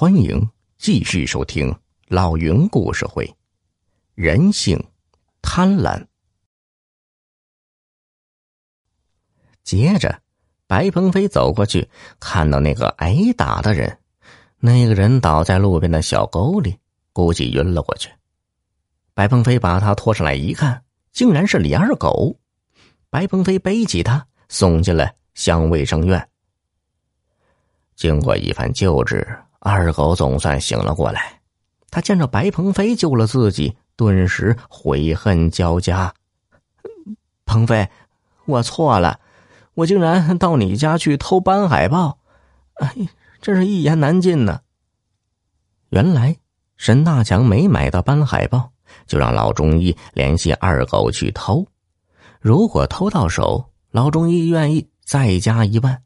欢迎继续收听老云故事会，《人性贪婪》。接着，白鹏飞走过去，看到那个挨打的人，那个人倒在路边的小沟里，估计晕了过去。白鹏飞把他拖上来一看，竟然是李二狗。白鹏飞背起他，送进了乡卫生院。经过一番救治。二狗总算醒了过来，他见着白鹏飞救了自己，顿时悔恨交加。鹏飞，我错了，我竟然到你家去偷搬海报，哎，真是一言难尽呢。原来沈大强没买到搬海报，就让老中医联系二狗去偷。如果偷到手，老中医愿意再加一万。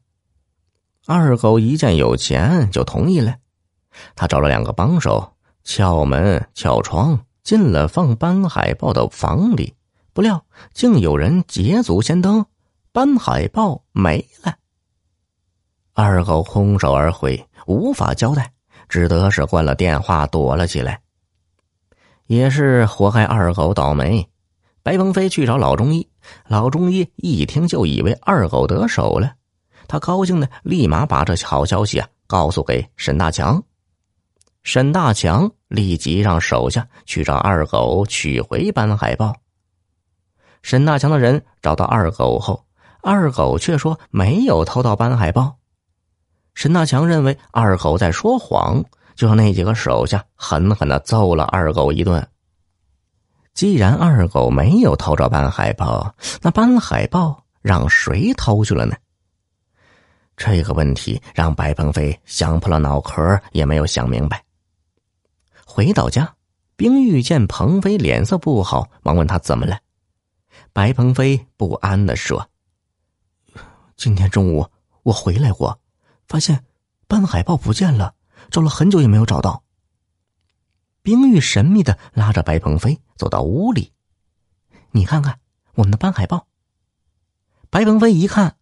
二狗一见有钱，就同意了。他找了两个帮手，撬门撬窗进了放斑海报的房里，不料竟有人捷足先登，斑海报没了。二狗空手而回，无法交代，只得是关了电话躲了起来。也是活该二狗倒霉。白鹏飞去找老中医，老中医一听就以为二狗得手了，他高兴的立马把这好消息啊告诉给沈大强。沈大强立即让手下去找二狗取回班海报。沈大强的人找到二狗后，二狗却说没有偷到班海报。沈大强认为二狗在说谎，就让那几个手下狠狠的揍了二狗一顿。既然二狗没有偷着班海报，那班海报让谁偷去了呢？这个问题让白鹏飞想破了脑壳也没有想明白。回到家，冰玉见鹏飞脸色不好，忙问他怎么了。白鹏飞不安的说：“今天中午我回来过，发现斑海报不见了，找了很久也没有找到。”冰玉神秘的拉着白鹏飞走到屋里：“你看看我们的斑海报。”白鹏飞一看，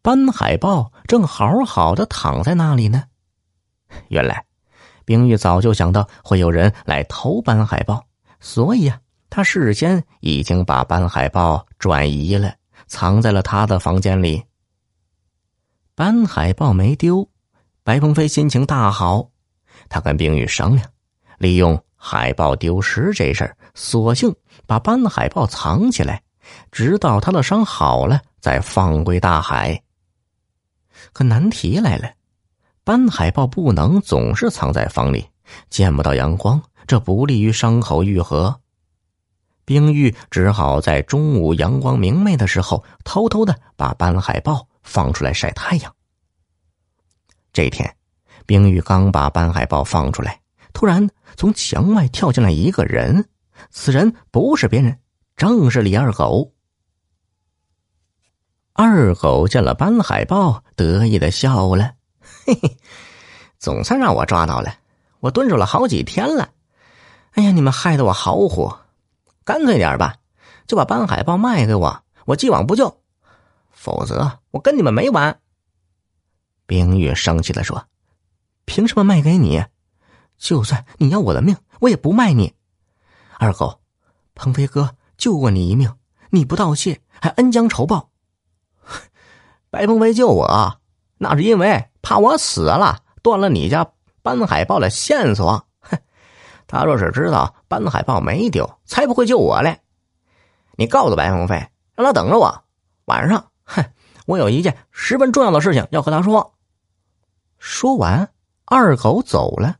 斑海报正好好的躺在那里呢。原来。冰玉早就想到会有人来偷班海报，所以啊，他事先已经把班海报转移了，藏在了他的房间里。班海报没丢，白鹏飞心情大好。他跟冰玉商量，利用海报丢失这事儿，索性把班海报藏起来，直到他的伤好了再放归大海。可难题来了。斑海豹不能总是藏在房里，见不到阳光，这不利于伤口愈合。冰玉只好在中午阳光明媚的时候，偷偷的把斑海豹放出来晒太阳。这天，冰玉刚把斑海豹放出来，突然从墙外跳进来一个人，此人不是别人，正是李二狗。二狗见了斑海豹，得意的笑了。嘿嘿，总算让我抓到了！我蹲守了好几天了。哎呀，你们害得我好苦，干脆点吧，就把班海报卖给我，我既往不咎。否则，我跟你们没完。冰玉生气的说：“凭什么卖给你？就算你要我的命，我也不卖你。二狗，鹏飞哥救过你一命，你不道谢，还恩将仇报。白鹏飞救我，那是因为……”怕我死了，断了你家斑海豹的线索。哼，他若是知道斑海豹没丢，才不会救我嘞。你告诉白鸿飞，让他等着我。晚上，哼，我有一件十分重要的事情要和他说。说完，二狗走了。